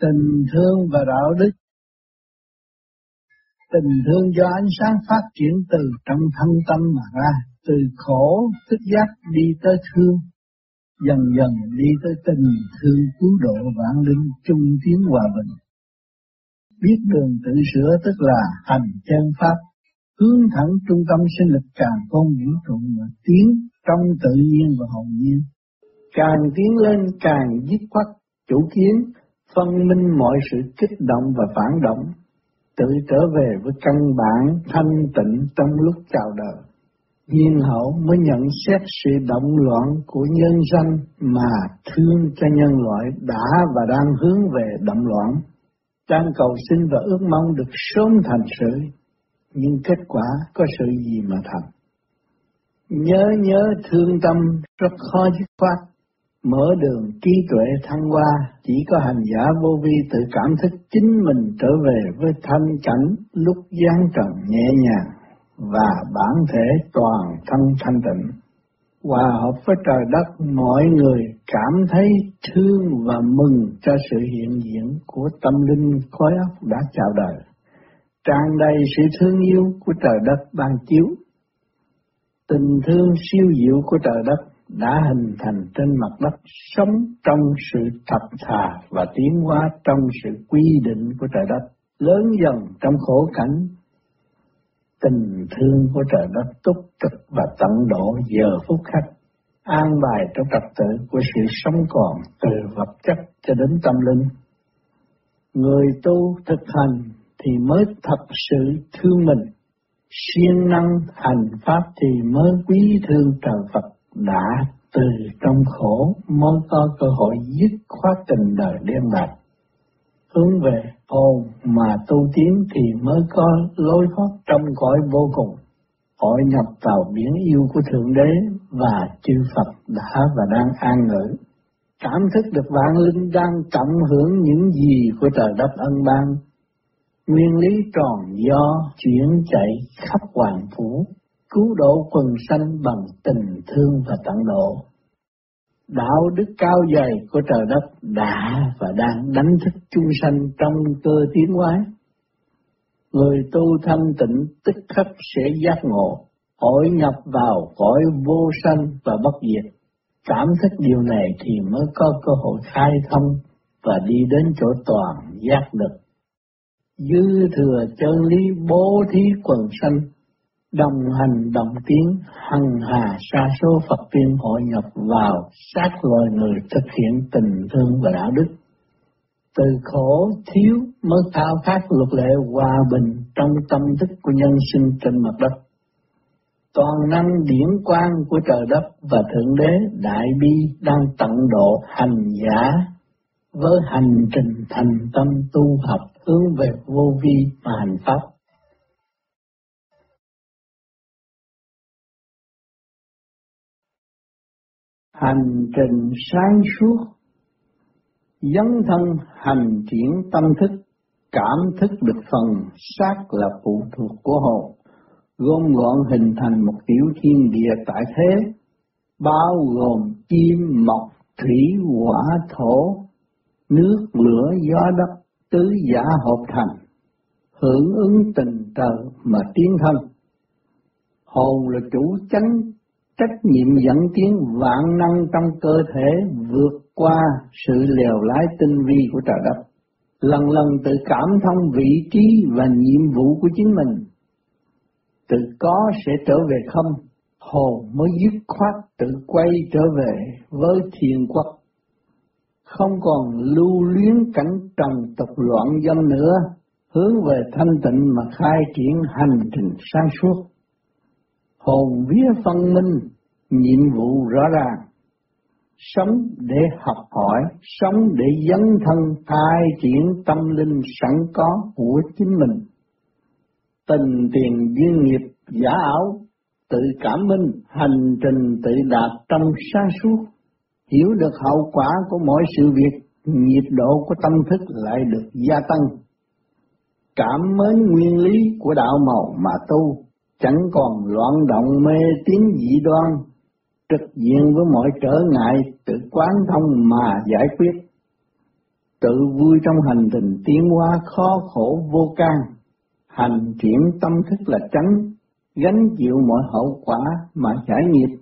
Tình thương và đạo đức Tình thương do ánh sáng phát triển từ trong thân tâm mà ra, từ khổ thức giác đi tới thương, dần dần đi tới tình thương cứu độ vạn linh chung tiến hòa bình. Biết đường tự sửa tức là hành chân pháp, hướng thẳng trung tâm sinh lực càng không vũ trụ mà tiến trong tự nhiên và hồn nhiên. Càng tiến lên càng dứt khoát chủ kiến, phân minh mọi sự kích động và phản động, tự trở về với căn bản thanh tịnh trong lúc chào đời. Nhiên hậu mới nhận xét sự động loạn của nhân dân mà thương cho nhân loại đã và đang hướng về động loạn, đang cầu xin và ước mong được sớm thành sự, nhưng kết quả có sự gì mà thành. Nhớ nhớ thương tâm rất khó dứt khoát, mở đường trí tuệ thăng hoa, chỉ có hành giả vô vi tự cảm thức chính mình trở về với thanh cảnh lúc giáng trần nhẹ nhàng và bản thể toàn thân thanh tịnh. Hòa hợp với trời đất, mọi người cảm thấy thương và mừng cho sự hiện diện của tâm linh khối óc đã chào đời. Tràn đầy sự thương yêu của trời đất ban chiếu. Tình thương siêu diệu của trời đất đã hình thành trên mặt đất sống trong sự thật thà và tiến hóa trong sự quy định của trời đất, lớn dần trong khổ cảnh. Tình thương của trời đất túc trực và tận độ giờ phút khắc, an bài trong trật tự của sự sống còn từ vật chất cho đến tâm linh. Người tu thực hành thì mới thật sự thương mình, siêng năng hành pháp thì mới quý thương trời Phật đã từ trong khổ mới có cơ hội dứt khoát tình đời đêm lại. Hướng về hồn mà tu tiến thì mới có lối thoát trong cõi vô cùng. Hội nhập vào biển yêu của Thượng Đế và chư Phật đã và đang an ngữ. Cảm thức được vạn linh đang tận hưởng những gì của trời đất ân ban. Nguyên lý tròn do chuyển chạy khắp hoàng phủ cứu độ quần sanh bằng tình thương và tận độ. Đạo đức cao dày của trời đất đã và đang đánh thức chung sanh trong cơ tiến hóa. Người tu thanh tịnh tức khắc sẽ giác ngộ, hội nhập vào cõi vô sanh và bất diệt. Cảm thức điều này thì mới có cơ hội khai thông và đi đến chỗ toàn giác được. Dư thừa chân lý bố thí quần sanh đồng hành, đồng tiến hằng hà sa số Phật tiên hội nhập vào sát loài người thực hiện tình thương và đạo đức. Từ khổ thiếu mới thao khát luật lệ hòa bình trong tâm thức của nhân sinh trên mặt đất. Toàn năng điển quang của trời đất và Thượng Đế Đại Bi đang tận độ hành giả với hành trình thành tâm tu học hướng về vô vi và hành pháp. Hành trình sáng suốt, dấn thân hành triển tâm thức, cảm thức được phần xác là phụ thuộc của hồn, gom gọn hình thành một tiểu thiên địa tại thế, bao gồm chim, mộc, thủy, hỏa, thổ, nước, lửa, gió đất, tứ giả hợp thành, hưởng ứng tình trời mà tiến thân. Hồn là chủ chánh trách nhiệm dẫn tiến vạn năng trong cơ thể vượt qua sự lèo lái tinh vi của trời đất. Lần lần tự cảm thông vị trí và nhiệm vụ của chính mình. Tự có sẽ trở về không, hồn mới dứt khoát tự quay trở về với thiền quốc. Không còn lưu luyến cảnh trần tục loạn dân nữa, hướng về thanh tịnh mà khai triển hành trình sáng suốt hồn vía phân minh, nhiệm vụ rõ ràng, sống để học hỏi, sống để dấn thân khai triển tâm linh sẵn có của chính mình. Tình tiền duyên nghiệp giả ảo, tự cảm minh, hành trình tự đạt trong sáng suốt, hiểu được hậu quả của mỗi sự việc, nhiệt độ của tâm thức lại được gia tăng. Cảm mến nguyên lý của đạo màu mà tu, chẳng còn loạn động mê tín dị đoan, trực diện với mọi trở ngại tự quán thông mà giải quyết. tự vui trong hành trình tiến hóa khó khổ vô can, hành triển tâm thức là tránh, gánh chịu mọi hậu quả mà giải nghiệp.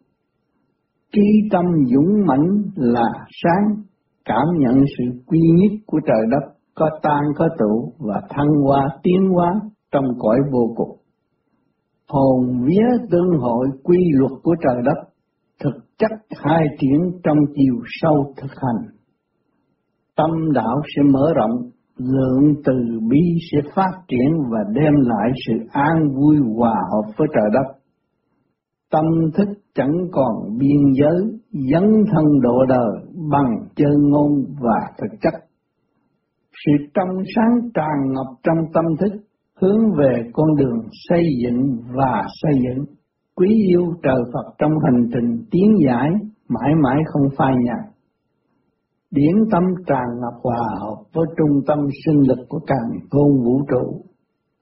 Trí tâm dũng mãnh là sáng, cảm nhận sự quy nhất của trời đất, có tan có tụ và thăng hoa tiến hóa trong cõi vô cùng. Hồn vía tương hội quy luật của trời đất, thực chất hai triển trong chiều sâu thực hành tâm đạo sẽ mở rộng, lượng từ bi sẽ phát triển và đem lại sự an vui hòa hợp với trời đất. Tâm thức chẳng còn biên giới, dấn thân độ đời bằng chân ngôn và thực chất. Sự trong sáng tràn ngập trong tâm thức, hướng về con đường xây dựng và xây dựng. Quý yêu trời Phật trong hành trình tiến giải, mãi mãi không phai nhạt điển tâm tràn ngập hòa hợp với trung tâm sinh lực của càng khôn vũ trụ,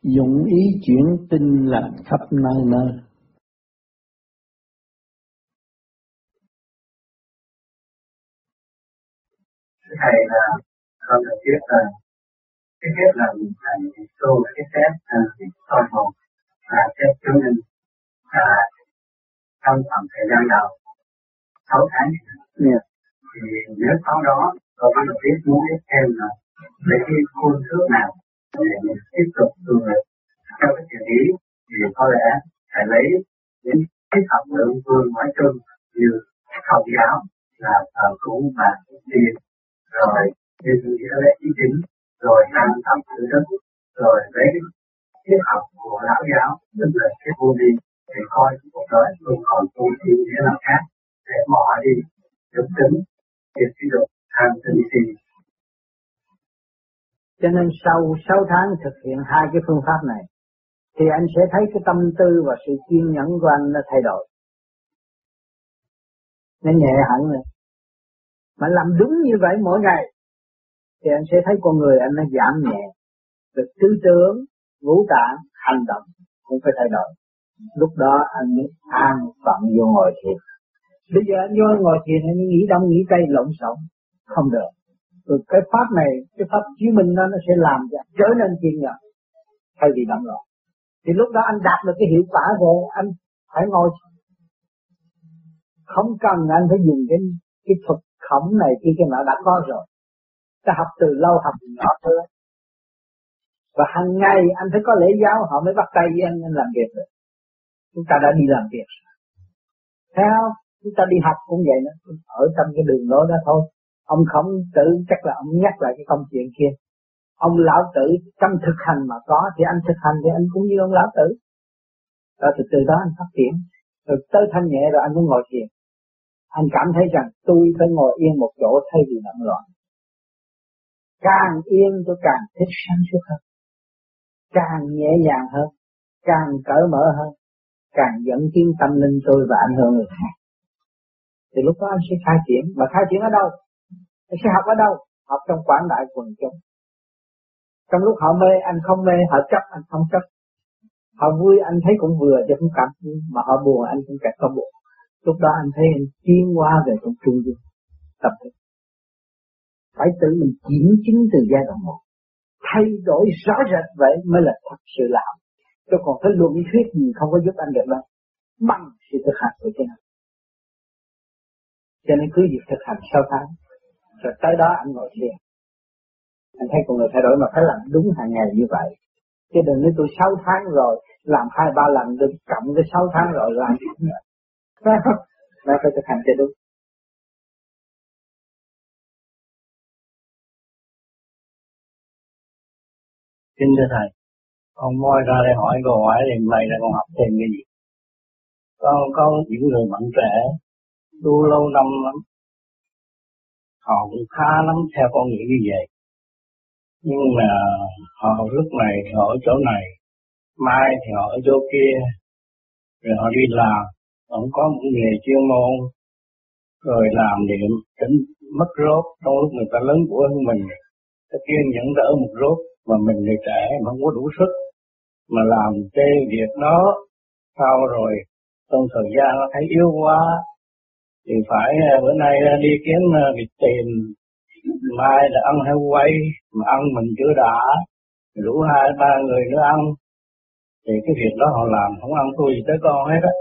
dụng ý chuyển tinh lành khắp nơi nơi. thầy à, là con được biết là cái biết là thầy tu cái phép soi hồn và phép chứng minh và trong khoảng thời gian đầu sáu tháng. Yeah thì nếu sau đó có bạn biết muốn biết thêm là về cái khuôn thước nào để mình tiếp tục tu theo cái thiền ý thì có lẽ phải lấy những cái học lượng phương nói chung như học giáo là thờ cúng và tiền rồi như nghĩa lễ ý chính rồi tham thầm tự đức rồi lấy triết học của lão giáo, tức là cái vô vi, thì coi cuộc đời không còn tu thiên nghĩa nào khác, để bỏ đi dục tính việc ví dụ tham sân si. Cho nên sau 6 tháng thực hiện hai cái phương pháp này, thì anh sẽ thấy cái tâm tư và sự kiên nhẫn của anh nó thay đổi. Nó nhẹ hẳn rồi mà làm đúng như vậy mỗi ngày thì anh sẽ thấy con người anh nó giảm nhẹ. Về tư tưởng ngũ tạng, hành động cũng phải thay đổi. Lúc đó anh mới an phận vô ngồi thiền. Bây giờ anh vô ngồi thiền, anh nghĩ đông, nghĩ tây, lộn xộn. Không được. Rồi cái pháp này, cái pháp chiếu minh nó nó sẽ làm cho trở nên chuyên nhẫn thay vì động loạn. Thì lúc đó anh đạt được cái hiệu quả rồi, anh phải ngồi. Không cần anh phải dùng cái cái thuật khổng này kia cái nào đã có rồi ta học từ lâu học từ nhỏ thôi. Và hàng ngày anh phải có lễ giáo họ mới bắt tay với anh, làm việc được. Chúng ta đã đi làm việc thấy không? Chúng ta đi học cũng vậy nữa ở trong cái đường lối đó thôi. Ông khổng tử chắc là ông nhắc lại cái công chuyện kia. Ông lão tử trong thực hành mà có thì anh thực hành thì anh cũng như ông lão tử. Rồi từ từ đó anh phát triển. Rồi tới thanh nhẹ rồi anh mới ngồi thiền. Anh cảm thấy rằng tôi phải ngồi yên một chỗ thay vì động loạn càng yên tôi càng thích sáng suốt hơn. Càng nhẹ nhàng hơn, càng cởi mở hơn, càng dẫn tiến tâm linh tôi và ảnh hưởng người khác. Thì lúc đó anh sẽ khai triển. Mà khai triển ở đâu? Anh sẽ học ở đâu? Học trong quảng đại quần chúng. Trong lúc họ mê, anh không mê, họ chấp, anh không chấp. Họ vui, anh thấy cũng vừa chứ không cảm mà họ buồn, anh cũng cảm không buồn. Lúc đó anh thấy anh tiến qua về trong trung dung tập trung phải tự mình kiểm chứng từ giai đoạn một. Thay đổi rõ rệt vậy mới là thật sự làm chứ còn cái luận thuyết gì không có giúp anh được đâu. Bằng sự thực hành của chính anh cho nên cứ việc thực hành sau tháng, rồi tới đó anh ngồi thiền. Anh thấy con người thay đổi mà phải làm đúng hàng ngày như vậy. Chứ đừng nói tôi 6 tháng rồi, làm hai ba lần đừng cộng cái 6 tháng rồi làm phải nó phải thực hành cho đúng. Kính thưa Thầy, con moi ra đây hỏi câu hỏi thì mày là con học thêm cái gì? Con có những người mạnh trẻ tu lâu năm lắm họ cũng khá lắm theo con nghĩ như vậy. Nhưng mà họ lúc này thì họ ở chỗ này mai thì họ ở chỗ kia rồi họ đi làm cũng có một nghề chuyên môn rồi làm niệm tính mất rốt. Trong lúc người ta lớn của hơn mình ta kiên nhẫn đỡ một rốt mà mình người trẻ, mà không có đủ sức, mà làm cái việc đó, sau rồi trong thời gian nó thấy yếu quá, thì phải à, bữa nay à, đi kiếm à, việc tìm. Tiền mai là ăn heo quay, mà ăn mình chưa đã, rủ hai, ba người nữa ăn. Thì cái việc đó họ làm, không ăn tôi gì tới con hết á.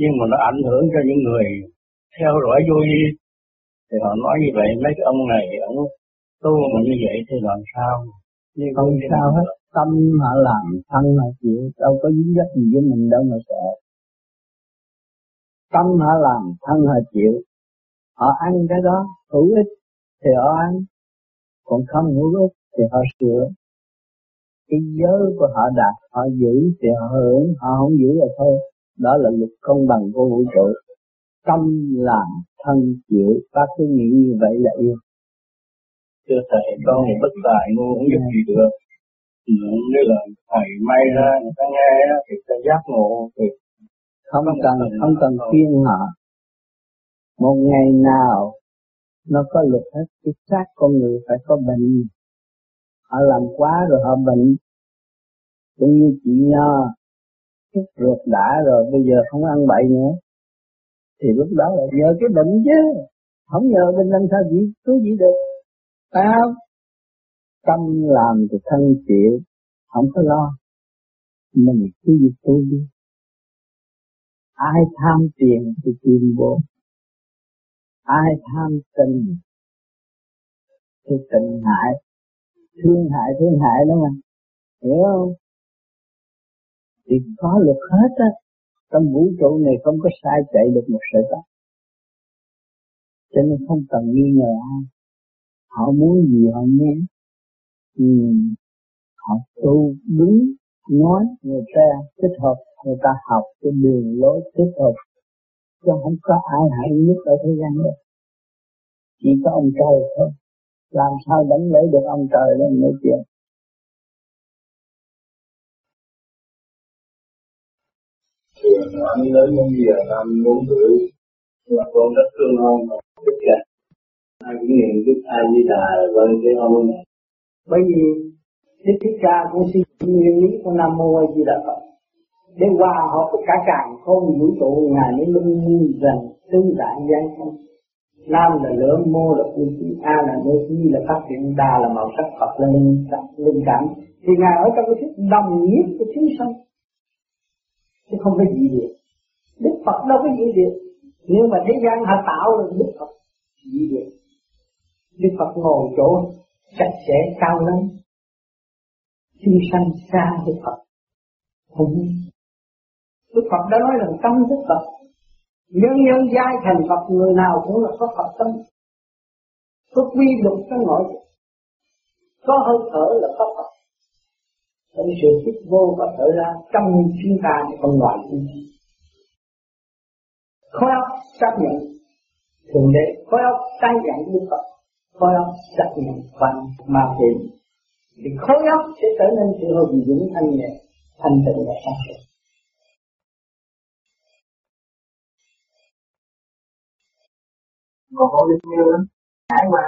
Nhưng mà nó ảnh hưởng cho những người theo dõi vô vi. Thì họ nói như vậy, mấy cái ông này, ông tu mà như vậy thì làm sao? Nhưng không sao hết. tâm họ làm thân họ chịu đâu có dính dấp gì với mình đâu mà sợ. Tâm họ làm thân họ chịu họ ăn cái đó hữu ích thì họ ăn còn không hữu ích thì họ sửa. Cái giới của họ đạt họ giữ thì họ hưởng họ không giữ là thôi. Đó là luật công bằng của vũ trụ. Tâm làm thân chịu các cái nghĩ như vậy là yêu chưa thầy con thì bất tài ngu không giúp gì được. Nếu là thầy may ra người ta nghe thì ta giác ngộ thì không cần không cần khuyên họ một ngày nào nó có luật hết cái xác con người phải có bệnh. Họ làm quá rồi họ bệnh. Cũng như chị nho chút ruột đã rồi bây giờ không ăn bậy nữa. Thì lúc đó là nhờ cái bệnh chứ. Không nhờ bệnh làm sao gì cứu gì được phải không tâm làm thì thân chịu, không có lo. Mình cứ việc tu đi. Ai tham tiền thì tiền vô. Ai tham tình thì tình hại. Thương hại thương hại đó mà hiểu không? Thì có luật hết á. Trong vũ trụ này không có sai chạy được một sợi tóc. Cho nên không cần nghi ngờ ai họ muốn gì họ nghe ừ. họ tu đúng, nói, người ta thích hợp, người ta học cái đường lối thích hợp. Chứ không có ai hại nhất ở thế gian đâu. Chỉ có ông trời thôi. Làm sao đánh lấy được ông trời lên nói chuyện anh lớn hơn gì là năm bốn tuổi mà con rất thương ông tất cả à? Ai cũng niệm đức ai di đà vâng cái ông này bởi vì Đức Thích Ca cũng suy nguyên lý của Nam Mô A Di Đà Phật. Để hòa hợp cả càng không vũ trụ ngài mới minh rằng tư đại gian không Nam là lửa, mô là phương khí, A là mô chi là phát triển, Đa là màu sắc, Phật là linh, cảm linh cảm. Thì Ngài ở trong cái thức đồng nhất của chúng sanh. Chứ không có gì được. Đức Phật đâu có gì được. Nhưng mà thế gian họ tạo được Đức Phật gì được? Đức Phật ngồi chỗ chặt chẽ cao lắm. Chúng sanh xa Đức Phật. Không Đức Phật đã nói rằng tâm Đức Phật, nhân nhân giai thành Phật, người nào cũng là có Phật tâm có quy luật trong nội có hơi thở là có Phật trong sự thích vô và thở ra trong chúng ta thì còn loại chúng ta khối óc chấp nhận, thượng đế, khối óc tái nhận đức Phật khối óc chấp nhận phần ma tiền thì khối óc sẽ trở nên sự hùng dũng thanh nhẹ thanh tịnh và sáng suốt mà có linh nhiêu lắm trải qua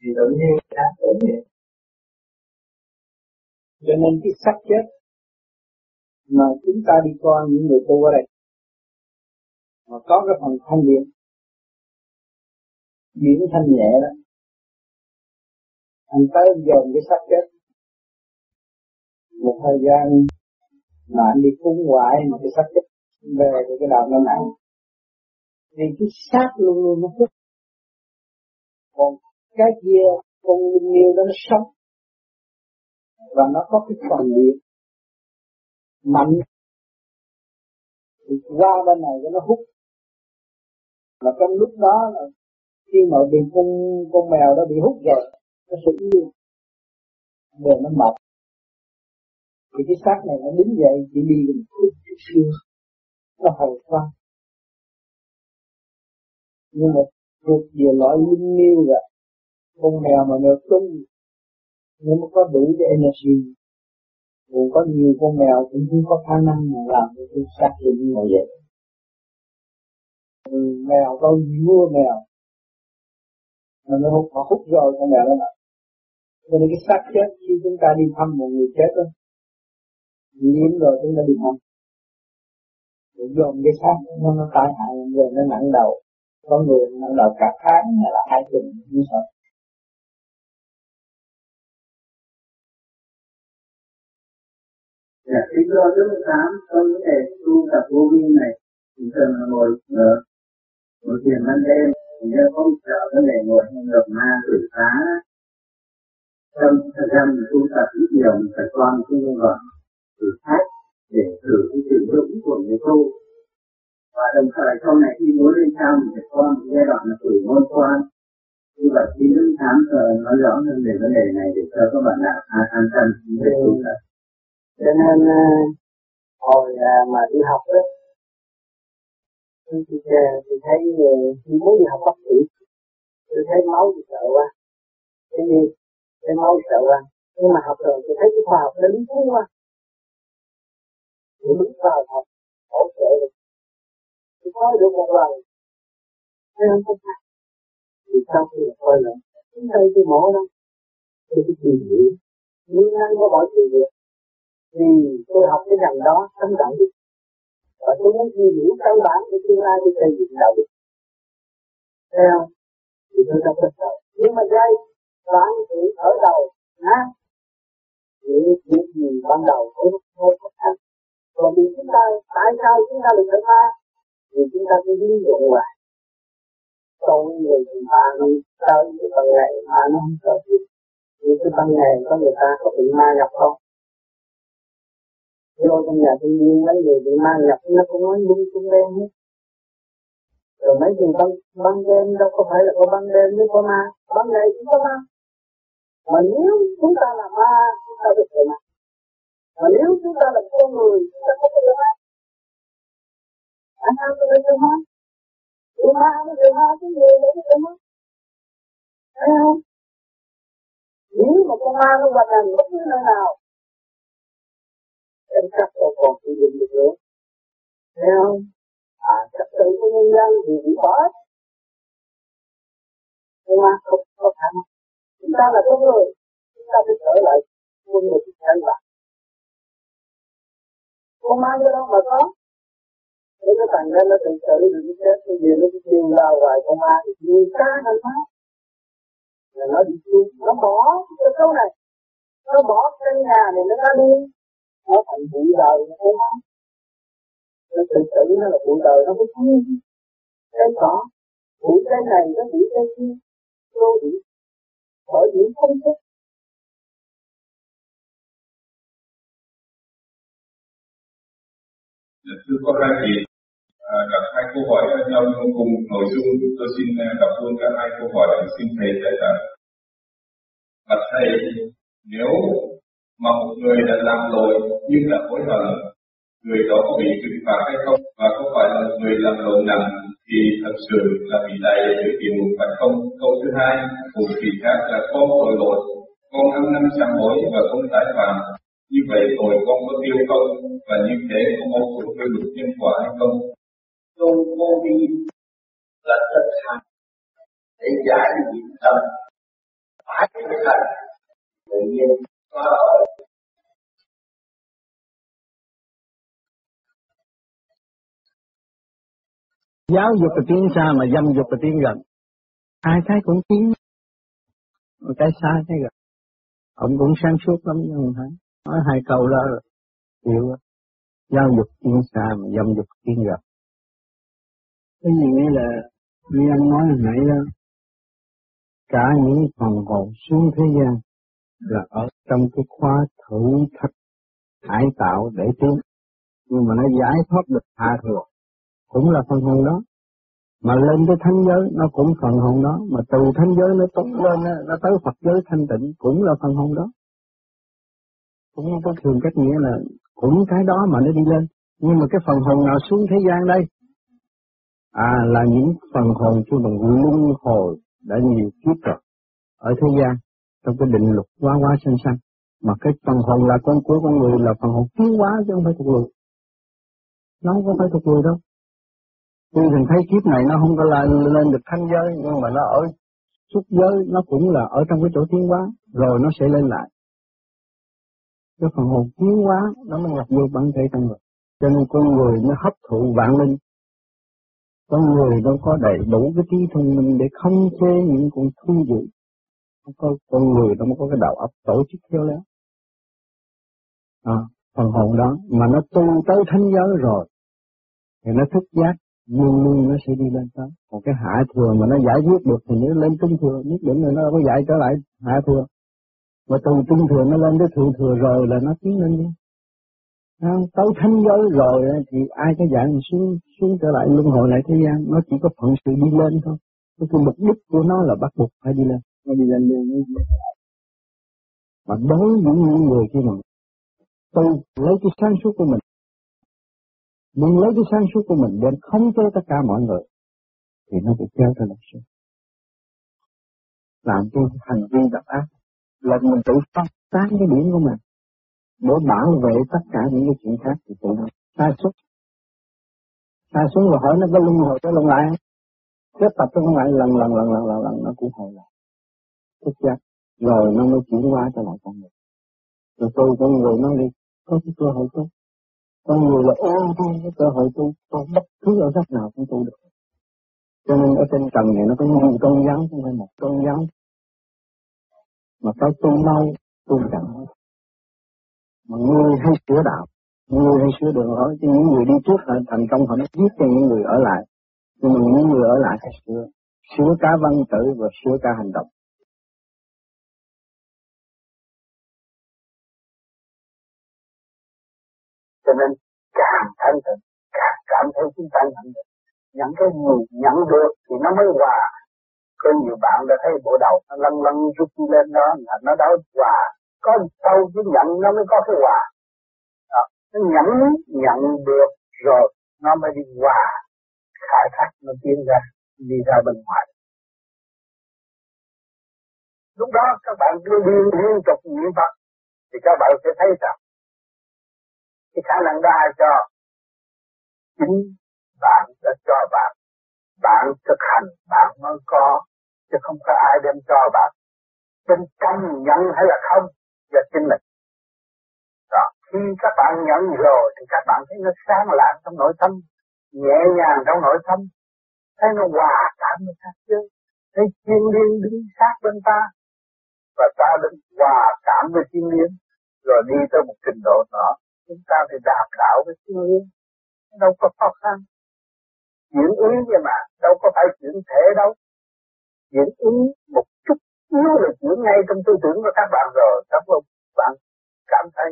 thì tự nhiên đã tự nhiên cho nên cái sắc chết mà chúng ta đi qua những người tu ở đây mà có cái phần thanh điện điểm thanh nhẹ đó anh tới dồn cái sắp chết. Một thời gian mà anh đi cúng hoài mà cái sắp chết về thì cái đầu nó nặng. Vì cái xác luôn luôn nó phức còn cái kia, con linh yêu đó nó sống. Và nó có cái phần điện mạnh. Thì qua bên này cho nó hút. Và trong lúc đó là khi mà bị con con mèo đó bị hút rồi nó sẽ yêu về nó mập. Thì cái xác này nó đứng dậy, chỉ đi một chút chút xíu. Nó hồi qua nhưng mà thuộc về loại linh miêu rồi con mèo mà nó tung. Nếu mà có đủ cái energy. Cũng có nhiều con mèo cũng không có khả năng mà làm được cái xác hiện như vậy. Ừ, mèo có vua mèo. Mà nó hút họ hút rồi con mèo nó nặng cho nên cái xác chết khi chúng ta đi thăm một người chết đó niệm rồi chúng ta đi thăm. Rồi dồn cái xác nó nó tai hại người nó nặng đầu. Có người nặng đầu cả tháng hay là hai tuần như vậy Dạ, kính thưa Đức Phật Tám, trong vấn đề tu tập vô vi này, thì thường là ngồi ở ờ, ngồi thiền ban đêm, thì có một trợ vấn đề ngồi trong đồng ma tử phá. Trong thời gian mình tu tập ít nhiều mình phải quan cái nhân vật thử thách để thử cái sự vững của người tu. Và đồng thời sau này khi muốn lên cao mình phải qua một giai đoạn là thử môn quan. Như vậy khi đứng khám nói rõ hơn về vấn đề này để cho các bạn đạo an tâm về tu tập cho nên ờ, hồi ờ, mà đi học đó thì, ờ, thì thấy khi muốn đi học bác sĩ tôi thấy máu thì sợ quá cái gì để máu sợ quá. Nhưng mà học rồi tôi thấy cái khoa học nó lý thú quá. Thì đúng vào học, hỗ trợ được. Tôi nói được một lần. Thấy không có khác. Thì sau khi mà coi lại, chúng đây tôi mổ đó. Tôi cái tìm hiểu muốn ăn có bỏ chuyện việc vì tôi học cái ngành đó tâm động đức và tôi muốn tìm hiểu căn bản của tương lai tôi xây dựng đạo. Đức thấy không? Thì tôi đã bắt đầu nhưng mà đây loạn tự thở đầu ha những việc gì ban đầu cũng không có thành. Còn vì chúng ta, tại sao chúng ta được thở ma vì chúng ta cứ lý luận hoài. Tôi người thì ma đi tới thì ban ngày mà nó không sợ gì. Vì cái ban ngày có người ta có bị ma nhập không? Vô trong nhà thiên nhiên, mấy người bị ma nhập, nó cũng nói lung tung đen hết. Rồi mấy người ban ban đêm, đâu có phải là có ban đêm mới có ma. Ban ngày cũng có ma mà nếu chúng ta là ma, chúng ta được ma mà nếu chúng ta là con người, chúng ta không có được ma anh ăn có được ma Người ma nó được ma cái người nó được ma thấy không? Nếu mà con ma nó hoạt hành bất cứ nơi nào, em chắc là còn sử dụng được nữa. Thấy không? À trật tự của nhân dân thì bị bỏ. Nhưng ma không có khả năng chúng ta là con người. Chúng ta phải trở lại quân người căn bản không mang cái đâu mà có. Nếu cái thằng đó nó tự tử được cái chết cái gì nó cứ kêu la hoài không ai. Thì nhiều ca hơn má là nó bị chuông nó bỏ cái câu này. Nó bỏ căn nhà này nó ra đi. Nó thành bụi đời nó không ai. Nó tự tử nó là bụi đời nó mới không cái cỏ bụi cái này nó bụi cái kia. Vô bị bởi vì không thích dạ, thưa có hai vị à, đặt hai câu hỏi khác nhau nhưng cùng nội dung tôi xin à, đọc luôn cả hai câu hỏi để xin thầy giải đáp. Bạch thầy nếu mà một người đã làm lỗi nhưng đã hối hận người đó có bị trừng phạt hay không? Và có phải là người làm lỗi nặng thường là bị đầy chịu địa ngục không. Câu thứ hai, một vị khác là con tội lỗi. Con ăn năm sám hối và không tái phạm. Như vậy tội con có tiêu không? Và như thế có mâu thuẫn với luật nhân quả hay không? Tu vô vi là thực hành để giải nhiệm tâm phải thực hành. Tự nhiên, có giáo dục là tiến xa mà dâm dục là tiến gần. Ai thấy cũng tiến một cái xa cái gần. Ông cũng sáng suốt lắm nhưng không thấy nói hai câu đó rồi hiểu. Giáo dục tiến xa mà dâm dục tiến gần. Cái gì nghĩa là như anh nói hồi nãy đó. Cả những phần hồn xuống thế gian là ở trong cái khóa thử thách cải tạo để tiến. Nhưng mà nó giải thoát được hạ thừa cũng là phần hồn đó. Mà lên tới thánh giới, nó cũng phần hồn đó. Mà từ thánh giới nó tốt lên nó tới Phật giới thanh tịnh, cũng là phần hồn đó. Cũng có thường cách nghĩa là cũng cái đó mà nó đi lên. Nhưng mà cái phần hồn nào xuống thế gian đây? À là những phần hồn chưa bằng luân hồi đã nhiều kiếp rồi ở thế gian, trong cái định luật quá quá sanh sanh. Mà cái phần hồn là con của con người là phần hồn tiến hóa chứ không phải thuộc người. Nó không phải thuộc người đâu. Tuy mình thấy kiếp này nó không có lên, lên được thanh giới nhưng mà nó ở xuất giới nó cũng là ở trong cái chỗ tiến hóa rồi nó sẽ lên lại. Cái phần hồn tiến hóa nó mới nhập vô bản thể trong người. Cho nên con người nó hấp thụ vạn linh. Con người đâu có đầy đủ cái trí thông minh để không chê những con thú dữ. Không có con người đâu có cái đầu óc tổ chức khéo léo. À, phần hồn đó mà nó tu tới thánh giới rồi thì nó thức giác luôn luôn nó sẽ đi lên tới. Một cái hạ thừa mà nó giải quyết được thì nó lên trung thừa nhất định là nó có giải trở lại hạ thừa. Mà từ trung thừa nó lên tới thượng thừa rồi là nó tiến lên đi. Tới thánh giới rồi thì ai có mà xuống xuống trở lại luân hồi lại thế gian nó chỉ có phận sự đi lên thôi. Cái mục đích của nó là bắt buộc phải đi lên. Nó đi lên luôn mà đối với những người kia mà tu lấy cái sáng suốt của mình mình lấy cái sáng suốt của mình đem không cho tất cả mọi người, thì nó bị kéo theo luật xuống làm cho hành vi độc ác là mình tự phát tán cái điểm của mình, để bảo vệ tất cả những cái chuyện khác thì tự nó sai xuất sai xuống rồi hỏi nó có luân hồi có luân lại tiếp tập trong lại, lần lần lần lần lần lần, nó cũng hồi lại. Thức giác, rồi nó mới chuyển qua trở lại con người. Rồi tôi con người nó đi, có cái cơ hội tốt con người là ô thôi cái cơ hội tu, con bất cứ ở góc nào cũng tu được. Cho nên ở trên trần này nó có nhiều tôn giáo không phải một tôn giáo mà phải tu mau, tu chậm. Mà người hay sửa đạo người hay sửa đường lối, cho những người đi trước họ thành công, họ giết cho những người ở lại. Nhưng mà những người ở lại phải sửa sửa cả văn tự và sửa cả hành động. Cho nên càng thanh tịnh, càng cảm thấy chúng ta nhận được. Nhận cái gì nhận được thì nó mới hòa. Có nhiều bạn đã thấy bộ đầu nó lăn lăn rút lên đó, là nó đã hòa. Có sâu cái nhận nó mới có cái hòa. Đó. nó nhận nhận được rồi, nó mới đi hòa. Khai thác nó tiến ra, đi ra bên ngoài. Lúc đó các bạn cứ đi liên tục niệm phật, thì các bạn sẽ thấy rằng cái khả năng đó ai cho? Chính bạn đã cho bạn. Bạn thực hành, bạn mới có, chứ không có ai đem cho bạn. Bên trong nhận hay là không, do chính mình. Đó. khi các bạn nhận rồi, thì các bạn thấy nó sáng lạng trong nội tâm, nhẹ nhàng trong nội tâm. Thấy nó hòa cảm với các chứ thấy thiên liên đứng sát bên ta. Và ta đứng hòa cảm với thiên liên rồi đi tới một trình độ nào chúng ta phải đạt đạo với thiên nhiên. Đâu có khó khăn. Chuyển ý vậy mà đâu có phải chuyển thể đâu. Chuyển ý một chút yếu là chuyển ngay trong tư tưởng của các bạn rồi, các bạn cảm thấy.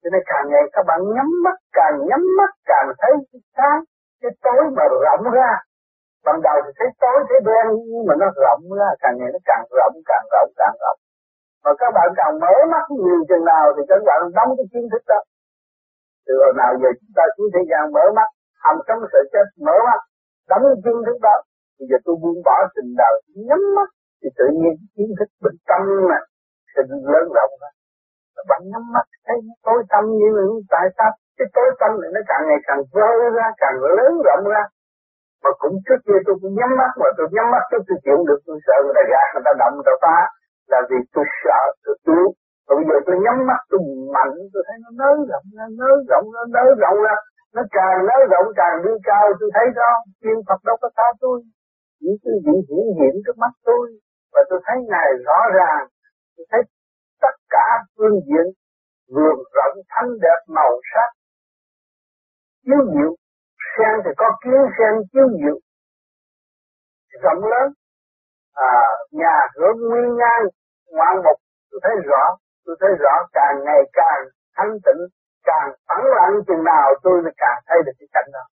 Cho nên càng ngày các bạn nhắm mắt, càng nhắm mắt, càng thấy cái sáng, cái tối mà rộng ra. Ban đầu thì thấy tối, thấy đen, nhưng mà nó rộng ra, càng ngày nó càng rộng càng rộng càng rộng. Mà các bạn càng mở mắt nhiều chừng nào thì các bạn đóng cái kiến thức đó từ hồi nào giờ chúng ta xuống thế gian mở mắt, hầm sống sợ chết, mở mắt, đóng chân thức đó. Bây giờ tôi buông bỏ tình đời nhắm mắt, thì tự nhiên kiến thức bình tâm mà sự lớn rộng ra bạn nhắm mắt. Thấy tối tâm như là tại sao? Cái tối tâm này nó càng ngày càng vơ ra, càng lớn rộng ra. Mà cũng trước kia tôi cũng nhắm mắt, mà tôi nhắm mắt tôi tôi chịu được, tôi sợ người ta gạt, người ta động người ta phá. Là vì tôi sợ, tôi yếu còn bây giờ tôi nhắm mắt tôi mạnh tôi thấy nó nới rộng nó nới rộng nó nới rộng ra. Nó càng nới rộng càng đi cao tôi thấy đó tiên Phật đâu có xa tôi. Những cái gì hiển hiện trước mắt tôi. Và tôi thấy ngài rõ ràng. Tôi thấy tất cả phương diện vườn rộng thanh đẹp màu sắc chiếu diệu. Sen thì có kiến sen chiếu diệu. Rộng lớn. À, nhà cửa nguyên ngang ngoạn mục tôi thấy rõ tôi thấy rõ càng ngày càng thanh tịnh, càng phẳng lặng chừng nào tôi mới càng thấy được cái cảnh đó.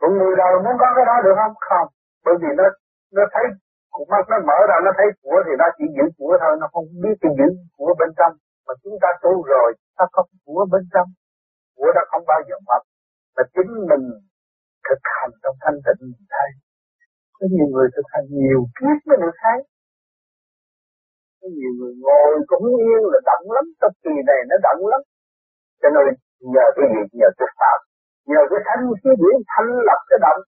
Còn người đời muốn có cái đó được không? Không. Bởi vì nó nó thấy cục mắt nó mở ra, nó thấy của thì nó chỉ giữ của thôi, nó không biết cái giữ của bên trong. Mà chúng ta tu rồi, ta có của bên trong. Của đó không bao giờ mất. Mà chính mình thực hành trong thanh tịnh mình thấy. Có nhiều người thực hành nhiều kiếp mới được thấy có nhiều người ngồi cũng yên là đậm lắm tập kỳ này nó đậm lắm. Cho nên nhờ cái gì nhờ cái pháp nhờ cái thanh khí điển thanh lập cái động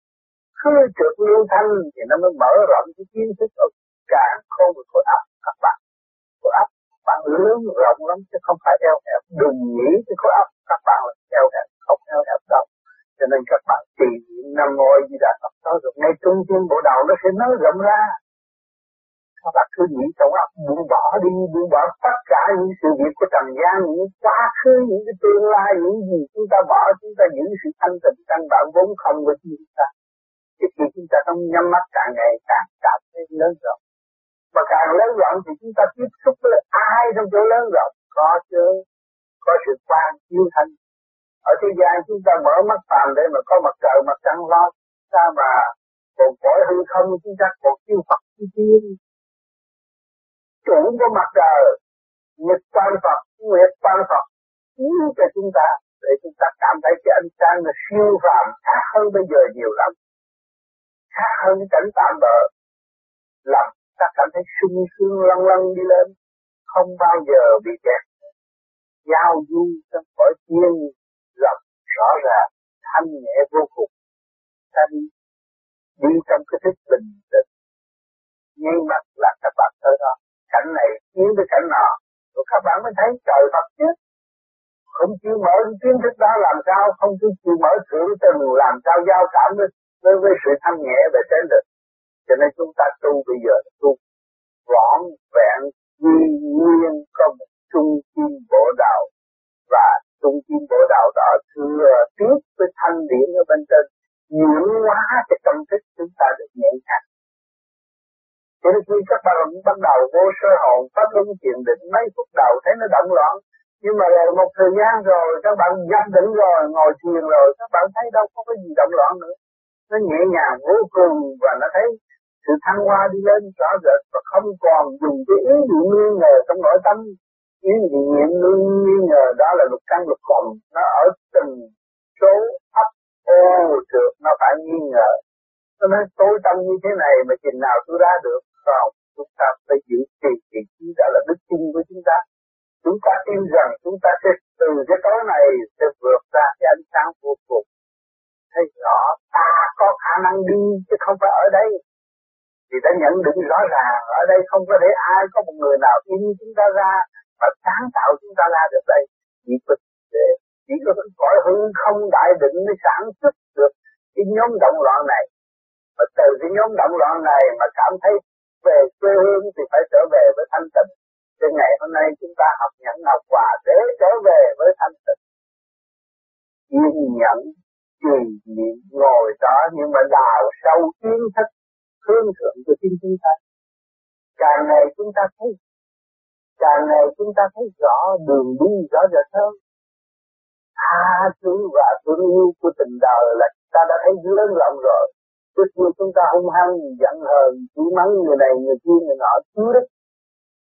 cứ trượt lưu thanh thì nó mới mở rộng cái kiến thức ở càng không được khối ấp các bạn. Khối ấp bạn lớn rộng lắm, chứ không phải eo hẹp. Đừng nghĩ cái khối ấp các bạn là eo hẹp, không eo hẹp đâu. Cho nên các bạn trì nam mô di đà phật. Đó rồi ngay trung tâm bộ đầu nó sẽ nới rộng ra các bạn cứ nghĩ trong óc buông bỏ đi, buông bỏ tất cả những sự việc của trần gian, những quá khứ, những cái tương lai, những gì chúng ta bỏ, chúng ta giữ sự thanh tịnh, căn bản vốn không của chúng ta. Thì khi chúng ta không nhắm mắt càng ngày càng cảm thấy lớn rộng. Mà càng lớn rộng thì chúng ta tiếp xúc với ai trong chỗ lớn rộng? Có chứ có sự quan, chiếu thanh. Ở thế gian chúng ta mở mắt phàm để mà có mặt trời, mặt trăng lo sao mà. Còn cõi hư không, chúng ta còn yêu Phật chi tiên chủ của mặt trời. Nhật quan Phật, nguyệt quan Phật chiếu cho chúng ta, để chúng ta cảm thấy cái ánh sáng là siêu phàm, khác hơn bây giờ nhiều lắm. Khác hơn cái cảnh tạm bỡ làm ta cảm thấy sung sướng lăn lăn đi lên, không bao giờ bị kẹt. Giao du trong cõi thiên lập rõ ràng, thanh nhẹ vô cùng. Ta đi đi trong cái thức bình tĩnh. Ngay mặt là các bạn tới đó cảnh này tiến tới cảnh nọ. Rồi các bạn mới thấy trời Phật chứ không chịu mở kiến thức đó làm sao? Không chịu mở thượng tình làm sao giao cảm với với, với sự thanh nhẹ về trên được. Cho nên chúng ta tu bây giờ tu vỏn vẹn duy nguyên có một trung kim bộ đạo. Và trung kim bộ đạo đó thừa tiếp với thanh điển ở bên trên. Chuyển hóa cái tâm thức chúng ta được nhẹ nhàng cho nên khi các bạn bắt đầu vô sơ hồn pháp luân thiền định, mấy phút đầu thấy nó động loạn. Nhưng mà rồi một thời gian rồi, các bạn dám định rồi, ngồi thiền rồi, các bạn thấy đâu có cái gì động loạn nữa. Nó nhẹ nhàng vô cùng và nó thấy sự thăng hoa đi lên rõ rệt và không còn dùng cái ý niệm nghi ngờ trong nội tâm. Ý niệm nghi ngờ đó là lục căn lục khổng nó ở từng số ấp ô trượt nó phải nghi ngờ nó nói tối tâm như thế này mà chừng nào tôi ra được không? Chúng ta phải giữ trì trì trí đó là đức tin của chúng ta. Chúng ta tin rằng chúng ta sẽ từ cái tối này sẽ vượt ra cái ánh sáng vô cùng. Thấy rõ, ta có khả năng đi chứ không phải ở đây. Thì đã nhận định rõ ràng, ở đây không có để ai có một người nào in chúng ta ra và sáng tạo chúng ta ra được đây. Chỉ có để chỉ có cõi hư không đại định mới sản xuất được cái nhóm động loạn này mà từ cái nhóm động loạn này mà cảm thấy về quê hương thì phải trở về với thanh tịnh. Thì ngày hôm nay chúng ta học nhận học quà để trở về với thanh tịnh. Yên nhẫn, trì niệm, ngồi đó nhưng mà đào sâu kiến thức, hướng thượng của chính chúng ta. Càng ngày chúng ta thấy, càng ngày chúng ta thấy rõ đường đi, rõ rệt hơn. Tha thứ và thương yêu của tình đời là ta đã thấy lớn rộng rồi trước kia chúng ta hung hăng, giận hờn chỉ mắng người này, người kia, người nọ, chứa đức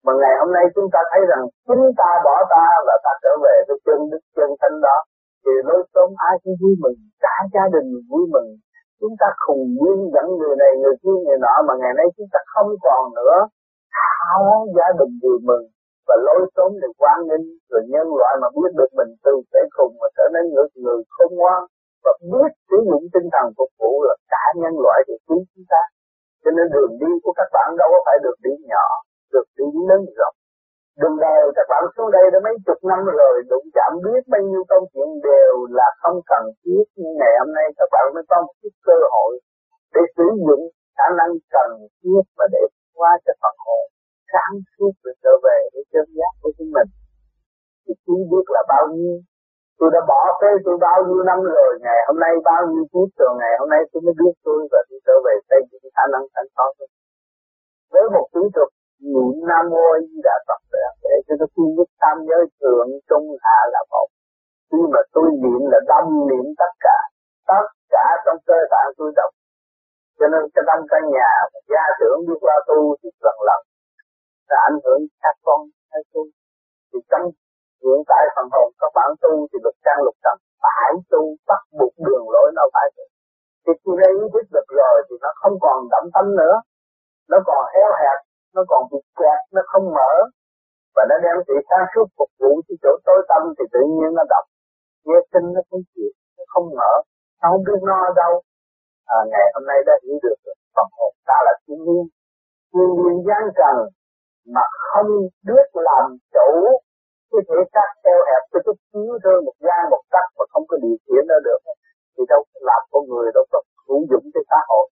mà ngày hôm nay chúng ta thấy rằng chính ta bỏ ta và ta trở về với chân đức, chân thanh đó. Thì lối sống ai cũng vui mừng, cả gia đình vui mừng. Chúng ta khùng nguyên dẫn người này, người kia, người nọ mà ngày nay chúng ta không còn nữa. Tháo gia đình vui mừng và lối sống được quan ninh rồi nhân loại mà biết được mình từ kẻ khùng mà trở nên người người không ngoan và biết sử dụng tinh thần phục vụ là cả nhân loại được cứu chúng ta. Cho nên đường đi của các bạn đâu có phải được đi nhỏ được đi lớn rộng. Đường đời các bạn xuống đây đã mấy chục năm rồi, đụng chạm biết bao nhiêu công chuyện đều là không cần thiết. Nhưng ngày hôm nay các bạn mới có một chút cơ hội để sử dụng khả năng cần thiết và để qua cho phật hồn sáng suốt để trở về với chân giác của chính mình. Thì chỉ biết là bao nhiêu tôi đã bỏ phê tôi bao nhiêu năm rồi, ngày hôm nay bao nhiêu kiếp rồi, ngày hôm nay tôi mới biết tôi và tôi trở về xây dựng khả năng thành tôi. Với một kỹ thuật niệm nam mô a di đà phật để cho tôi quy nhất tam giới thượng, trung, hạ là một. Khi mà tôi niệm là đâm niệm tất cả tất cả trong cơ thể tôi đọc. Cho nên cái đâm căn nhà gia trưởng đi qua tu thì lần lần đã ảnh hưởng các con hay tu thì trong hiện tại phần hồn các bạn tu thì lục căn lục trần phải tu bắt buộc đường lối nó phải vậy. thì khi ra ý thức được rồi thì nó không còn đậm tâm nữa. Nó còn héo hẹp nó còn bị kẹt nó không mở. Và nó đem sự sáng suốt phục vụ cho chỗ tối tâm thì tự nhiên nó đọc. Nghe kinh nó không chịu nó không mở. Nó không biết no ở đâu. À, ngày hôm nay đã hiểu được phần hồn ta là thiên nhiên. Thiên nhiên gian trần mà không biết làm chủ cái thể xác eo hẹp cái chút xíu thôi một da một tắc mà không có điều khiển nó được. Thì đâu làm con người, đâu có hữu dụng cho xã hội.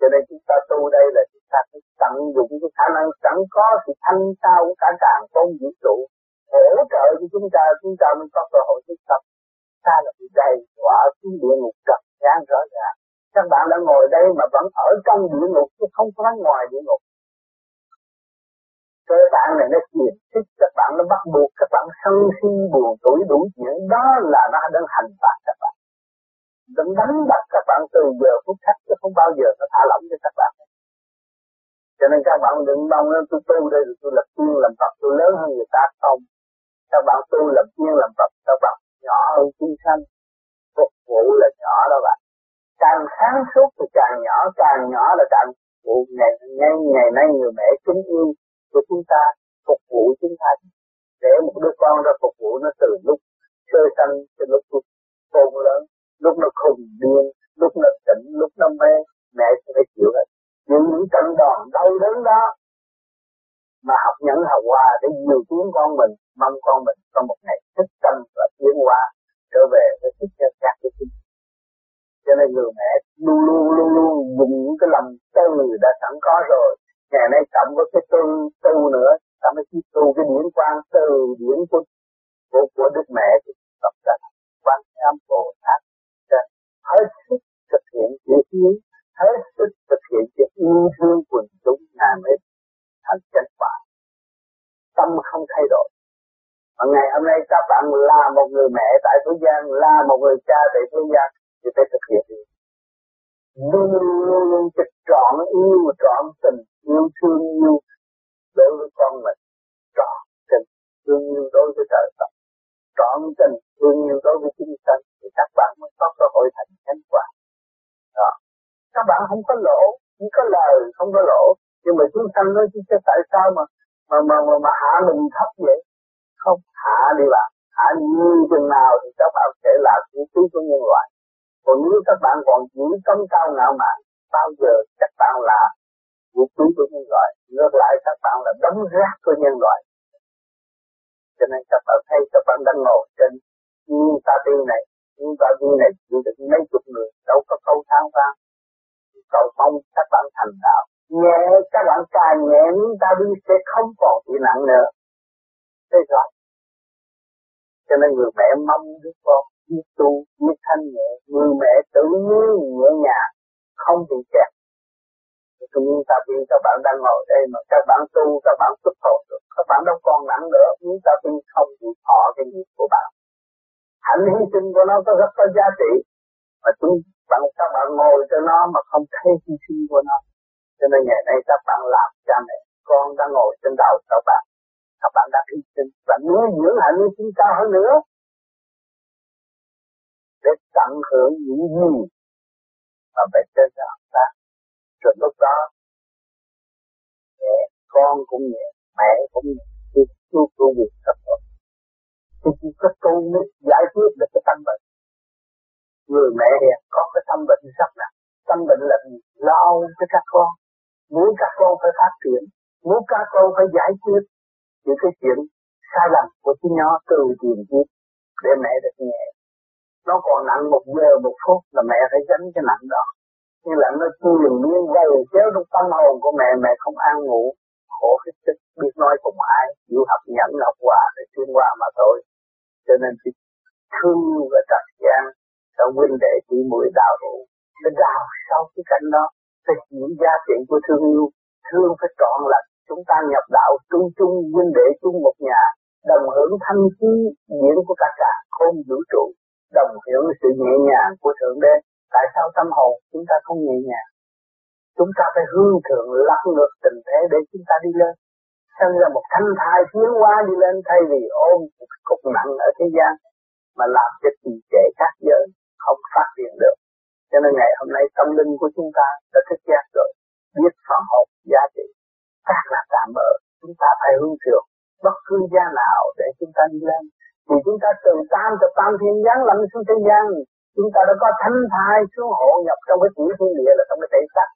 Cho nên chúng ta tu đây là chúng ta phải tận dụng cái khả năng sẵn có, sự thanh cao của cả càng con vũ trụ, hỗ trợ cho chúng ta. Chúng ta mới có cơ hội tiếp tập. Ta là bị đầy quả xuống địa ngục trần gian rõ ràng. Các bạn đã ngồi đây mà vẫn ở trong địa ngục chứ không phải ngoài địa ngục cơ bản này nó kiềm thích, các bạn nó bắt buộc, các bạn sân si buồn tuổi đủ chuyện. Đó là nó đang hành phạt các bạn. Đang đánh đập các bạn từ giờ phút khắc chứ không bao giờ nó thả lỏng cho các bạn. Cho nên các bạn đừng mong tôi tu đây rồi tôi lập tiên làm Phật, tôi lớn hơn người ta không. Các bạn tu lập tiên làm Phật, các bạn nhỏ hơn chúng sanh. Phục vụ là nhỏ đó bạn. Càng sáng suốt thì càng nhỏ càng nhỏ là càng vụ ngày ngày ngày nay người mẹ kính yêu của chúng ta phục vụ chúng ta. Để một đứa con ra phục vụ nó từ lúc sơ sanh cho lúc khôn lớn. Lúc nó khùng điên, lúc nó tỉnh, lúc nó mê, mẹ sẽ phải chịu hết. Những những trận đòn đau đớn đó mà học nhẫn học hòa để nhiều tiếng con mình, mong con mình trong một ngày thức tâm và tiến hóa trở về với sức cho các cái chính cho nên người mẹ luôn luôn luôn luôn dùng những cái lòng từ đã sẵn có rồi ngày nay cộng với cái tu tu nữa ta mới chỉ tu cái điển quang từ điển của của, của đức mẹ thì tập ra. Quan âm bồ tát hết sức thực hiện việc hiếu hết sức thực hiện việc yêu thương quần chúng ngài mới thành chân quả. Tâm không thay đổi. Mà ngày hôm nay các bạn là một người mẹ tại thế gian là một người cha tại thế gian thì phải thực hiện luôn luôn luôn trực trọn yêu trọn tình yêu thương yêu đối với con mình trọn tình thương yêu đối với trời Phật trọn tình thương yêu đối với chúng sanh thì các bạn mới có cơ hội thành thánh quả. Đó. Các bạn không có lỗ chỉ có lời không có lỗ. Nhưng mà chúng sanh nói chứ tại sao mà mà mà mà, mà hạ mình thấp vậy? Không hạ đi bạn. Hạ như chừng nào thì các bạn sẽ là vũ khí của nhân loại còn nếu các bạn còn giữ tâm cao ngạo mạn, bao giờ các bạn là vũ khí của nhân loại, ngược lại các bạn là đống rác của nhân loại. Cho nên các bạn thấy các bạn đang ngồi trên nguyên ta ti này nguyên ta ti này chỉ được mấy chục người, đâu có câu thang vang. Cầu mong các bạn thành đạo. Nhẹ, các bạn càng nhẹ nguyên ta đi sẽ không còn bị nặng nữa. Thế rồi. Cho nên người mẹ mong đứa con biết tu biết thanh nhẹ, người mẹ tự nhiên nhẹ nhàng, không bị kẹt. Tự nhiên ta vì các bạn đang ngồi đây mà các bạn tu, các bạn xuất hồn được, các bạn đâu còn nặng nữa. Chúng ta tin không bị thọ cái nghiệp của bạn. Hạnh hy sinh của nó có rất có giá trị, mà chúng bạn, các bạn ngồi cho nó mà không thấy hy sinh của nó. Cho nên ngày nay các bạn làm cha mẹ, con đang ngồi trên đầu các bạn. Các bạn đã hy sinh và nuôi dưỡng hạnh hy sinh cao hơn nữa để tận hưởng những gì mà về trên đạo ta rồi lúc đó, mẹ, con cũng nhẹ, mẹ cũng nhẹ, thì tu tu việc tập tốt. Thì chỉ có tu mới giải quyết được cái tâm bệnh. Người mẹ hiền có cái tâm bệnh sắp nặng. Tâm bệnh là lo âu với các con. Muốn các con phải phát triển, muốn các con phải giải quyết những cái chuyện sai lầm của chúng nó từ tiền kiếp để mẹ được nhẹ nó còn nặng một giờ, một phút là mẹ phải gánh cái nặng đó. Như là nó truyền miên gây kéo trong tâm hồn của mẹ mẹ không ăn ngủ. Khổ hết sức biết nói cùng ai. Chịu học nhẫn, học hòa để tiến qua mà thôi. Cho nên chỉ thương và trật gian trong huynh đệ chỉ mũi đạo hữu. Để đào sau cái cảnh đó. Phải diễn giá trị của thương yêu. Thương phải trọn lành. Chúng ta nhập đạo chung chung, huynh đệ chung một nhà. Đồng hưởng thanh khí diễn của cả cả không vũ trụ đồng hưởng sự nhẹ nhàng của thượng đế. Tại sao tâm hồn chúng ta không nhẹ nhàng? Chúng ta phải hương thượng lắc ngược tình thế để chúng ta đi lên. Sân ra một thanh thai tiến hóa đi lên thay vì ôm một cục nặng ở thế gian mà làm cho trì trệ các giới không phát triển được. Cho nên ngày hôm nay tâm linh của chúng ta đã thức giác rồi, biết phần hồn giá trị. Các là tạm bỡ chúng ta phải hương thượng bất cứ gia nào để chúng ta đi lên thì chúng ta từ tam thập tam thiên giáng, lâm xuống thế gian. Chúng ta đã có thánh thai xuống hộ nhập trong cái chuỗi thiên địa là trong cái thể xác.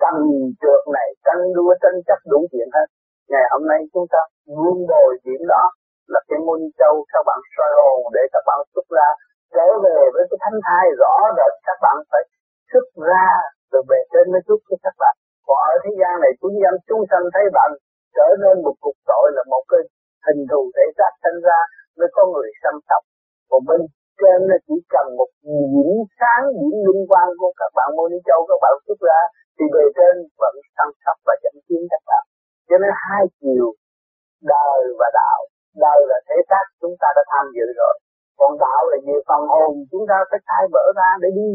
Tranh trượt này tranh đua tranh chấp đủ chuyện hết. Ngày hôm nay chúng ta vun bồi điểm đó là cái môn châu các bạn soi hồn để các bạn xuất ra. Trở về với cái thánh thai rõ rệt, các bạn phải xuất ra rồi về trên mới giúp cho các bạn. Còn ở thế gian này, chúng nhân chúng sanh thấy bạn trở nên một cục tội là một cái hình thù thể xác sinh ra mới có người chăm sóc. Còn bên trên là chỉ cần một điểm sáng, điểm liên quan của các bạn mô ni châu, các bạn xuất ra, thì bề trên vẫn săn sóc và dẫn tiến các bạn. Cho nên hai chiều, đời và đạo, đời là thể xác chúng ta đã tham dự rồi. Còn đạo là về phần hồn, chúng ta phải khai mở ra để đi.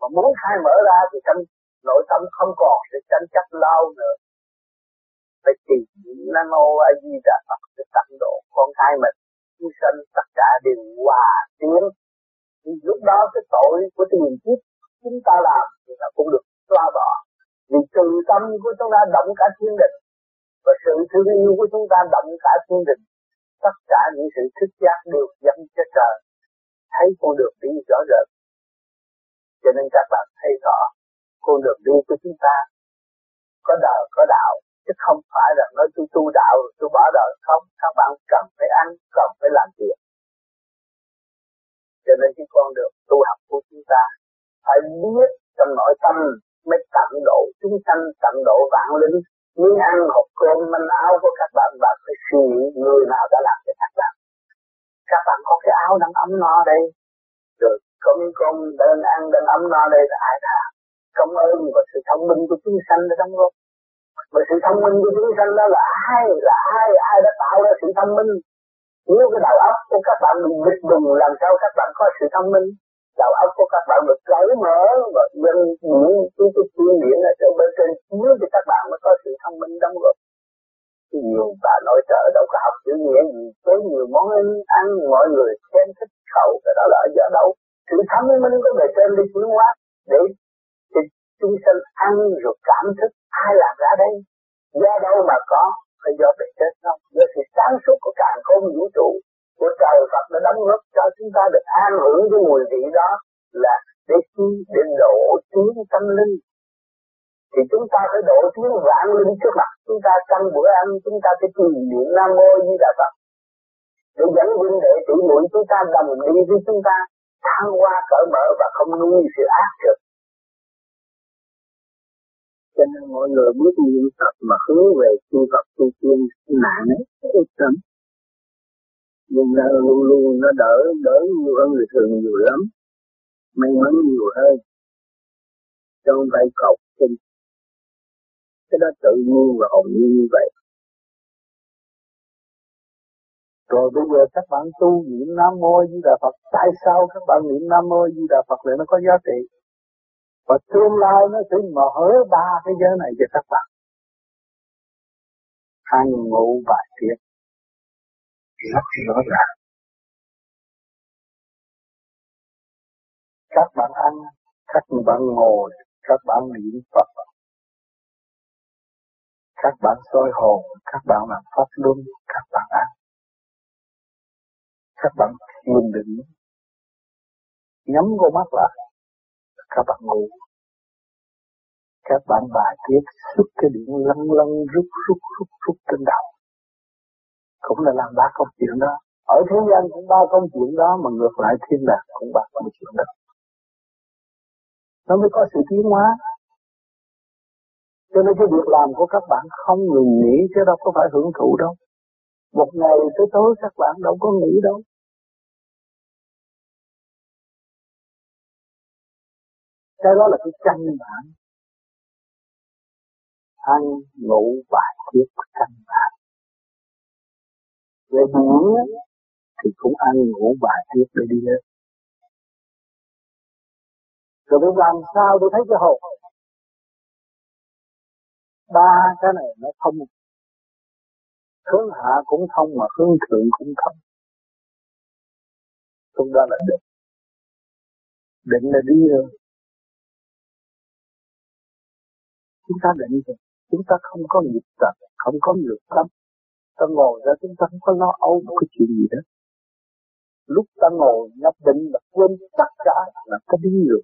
Mà muốn khai mở ra thì trong nội tâm không còn sự tranh chấp lâu nữa. Phải tìm nano a di đà phật để tận độ con trai mình chúng sanh tất cả đều hòa tiến. Thì lúc đó cái tội của tiền kiếp chúng ta làm thì nó cũng được xóa bỏ. Vì từ tâm của chúng ta động cả thiên đình và sự thương yêu của chúng ta động cả thiên đình tất cả những sự thức giác được dẫn cho trời. Thấy con đường đi rõ rệt. Cho nên các bạn thấy rõ, con đường đi của chúng ta có đời, có đạo chứ không phải là nói tôi tu đạo, tôi bỏ đời. Không, các bạn cần phải ăn, cần phải làm việc. Cho nên cái con đường tu học của chúng ta phải biết trong nội tâm mới tận độ, chúng sanh tận độ vạn linh. Miếng ăn, hộp cơm, manh áo của các bạn và phải suy nghĩ người nào đã làm cho các bạn. Các bạn có cái áo đang ấm no đây. Rồi có miếng cơm đơn ăn đang ấm no đây là ai đã công ơn và sự thông minh của chúng sanh đã đóng góp mà sự thông minh của chúng sanh đó là ai là ai ai đã tạo ra sự thông minh? Nếu cái đầu óc của các bạn bị bịch bùng làm sao các bạn có sự thông minh? Đầu óc của các bạn được cởi mở và dân những cái cái chuyên điển ở trên bên trên chiếu thì các bạn mới có sự thông minh đóng góp. Nhiều bà nội trợ đâu có học chữ nghĩa gì có nhiều món ăn, ăn mọi người xem thích khẩu cái đó là ở đâu sự thông minh của bề trên đi chuyển hóa để chúng sanh ăn rồi cảm thức, ai làm ra đây? Do đâu mà có? Phải do bề chết không do sự sáng suốt của càng không vũ trụ, của trời Phật đã đóng góp cho chúng ta được an hưởng cái mùi vị đó là để chi? Để độ tiến tâm linh. Thì chúng ta phải độ tiến vạn linh trước mặt. Chúng ta trong bữa ăn, chúng ta phải trì niệm nam mô di đà phật. Để dẫn huynh đệ tỷ muội chúng ta đồng đi với chúng ta, thăng hoa cởi mở và không nuôi sự ác trực cho nên mọi người bước niệm Phật mà hướng về tu Phật tu tiên nạn ấy ít lắm nhưng nó luôn luôn nó đỡ đỡ nhiều hơn người thường nhiều lắm, may mắn nhiều hơn. Trong tay cọc xin. Cái đó tự nhiên và hồn nhiên như vậy. Rồi bây giờ các bạn tu niệm Nam Mô Di Đà Phật. Tại sao các bạn niệm Nam Mô Di Đà Phật lại nó có giá trị? Và tương lai nó sẽ mở ba cái giới này cho các bạn. Ăn ngủ bài tiếp Rất rõ ràng. Các bạn ăn Các bạn ngồi Các bạn niệm Phật. Các bạn soi hồn, các bạn làm pháp luân, các bạn ăn. Các bạn thiền định, nhắm con mắt lại, các bạn ngủ. Các bạn bài tiết xuất cái điện lăn lăn rút rút rút rút trên đầu. Cũng là làm ba công chuyện đó. Ở thế gian cũng ba công chuyện đó, mà ngược lại thiên đàng cũng ba công chuyện đó. Nó mới có sự tiến hóa, cho nên cái việc làm của các bạn không ngừng nghỉ chứ đâu có phải hưởng thụ đâu. Một ngày tới tối các bạn đâu có nghỉ đâu. Cái đó là cái căn bản. Ăn, ngủ, bài tiết căn bản. Về biển thì cũng ăn ngủ bài tiết để đi lên. Rồi bây làm sao tôi thấy cái hồn ba cái này nó thông hướng hạ cũng thông mà hướng thượng cũng thông chúng ta là định định là đi rồi chúng ta định rồi chúng ta không có nghiệp tập, không có nghiệp tâm. Ta ngồi ra chúng ta không có lo âu một cái chuyện gì đó. Lúc ta ngồi nhập định là quên tất cả là ta đi rồi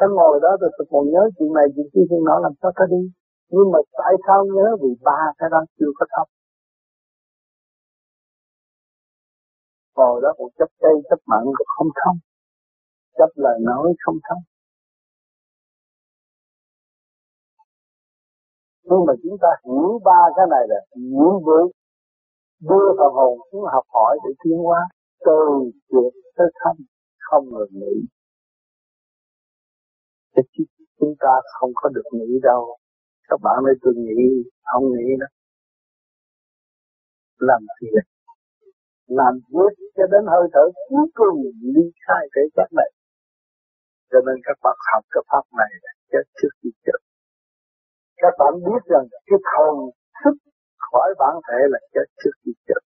ta ngồi đó rồi ta còn nhớ chuyện này, chuyện kia, chuyện nọ, làm sao ta đi? Nhưng mà tại sao nhớ vì ba cái đó chưa có thông? Ngồi đó cũng chấp cây chấp mặn cũng không thông. Chấp lời nói không thông. Nhưng mà chúng ta hiểu ba cái này là nhiệm vụ đưa phần hồn xuống học hỏi để tiến hóa, từ chuyện tới thân không ngừng nghỉ. Thế chứ chúng ta không có được nghĩ đâu. Các bạn ơi tôi nghĩ không nghĩ đó. Làm việc làm việc cho đến hơi thở cuối cùng ly khai cái chất này. Cho nên các bạn học cái pháp này là chết trước khi chết các bạn biết rằng cái thần thức khỏi bản thể là chết trước khi chết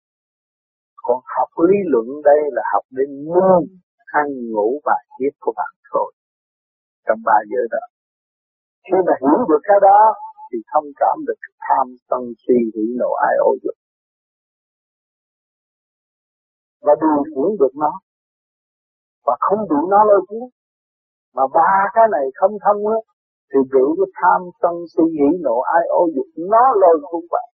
còn học lý luận đây là học để nương ăn ngủ bài viết của bạn thôi. Trong ba giờ đó. Khi mà hiểu được cái đó, thì thông cảm được tham sân si hỉ nộ ai ô dục. Và điều khiển được nó. Và không bị nó lôi cuốn. Mà ba cái này không thông hết thì bị cái tham sân si hỉ nộ ai ô dục nó lôi cuốn bạn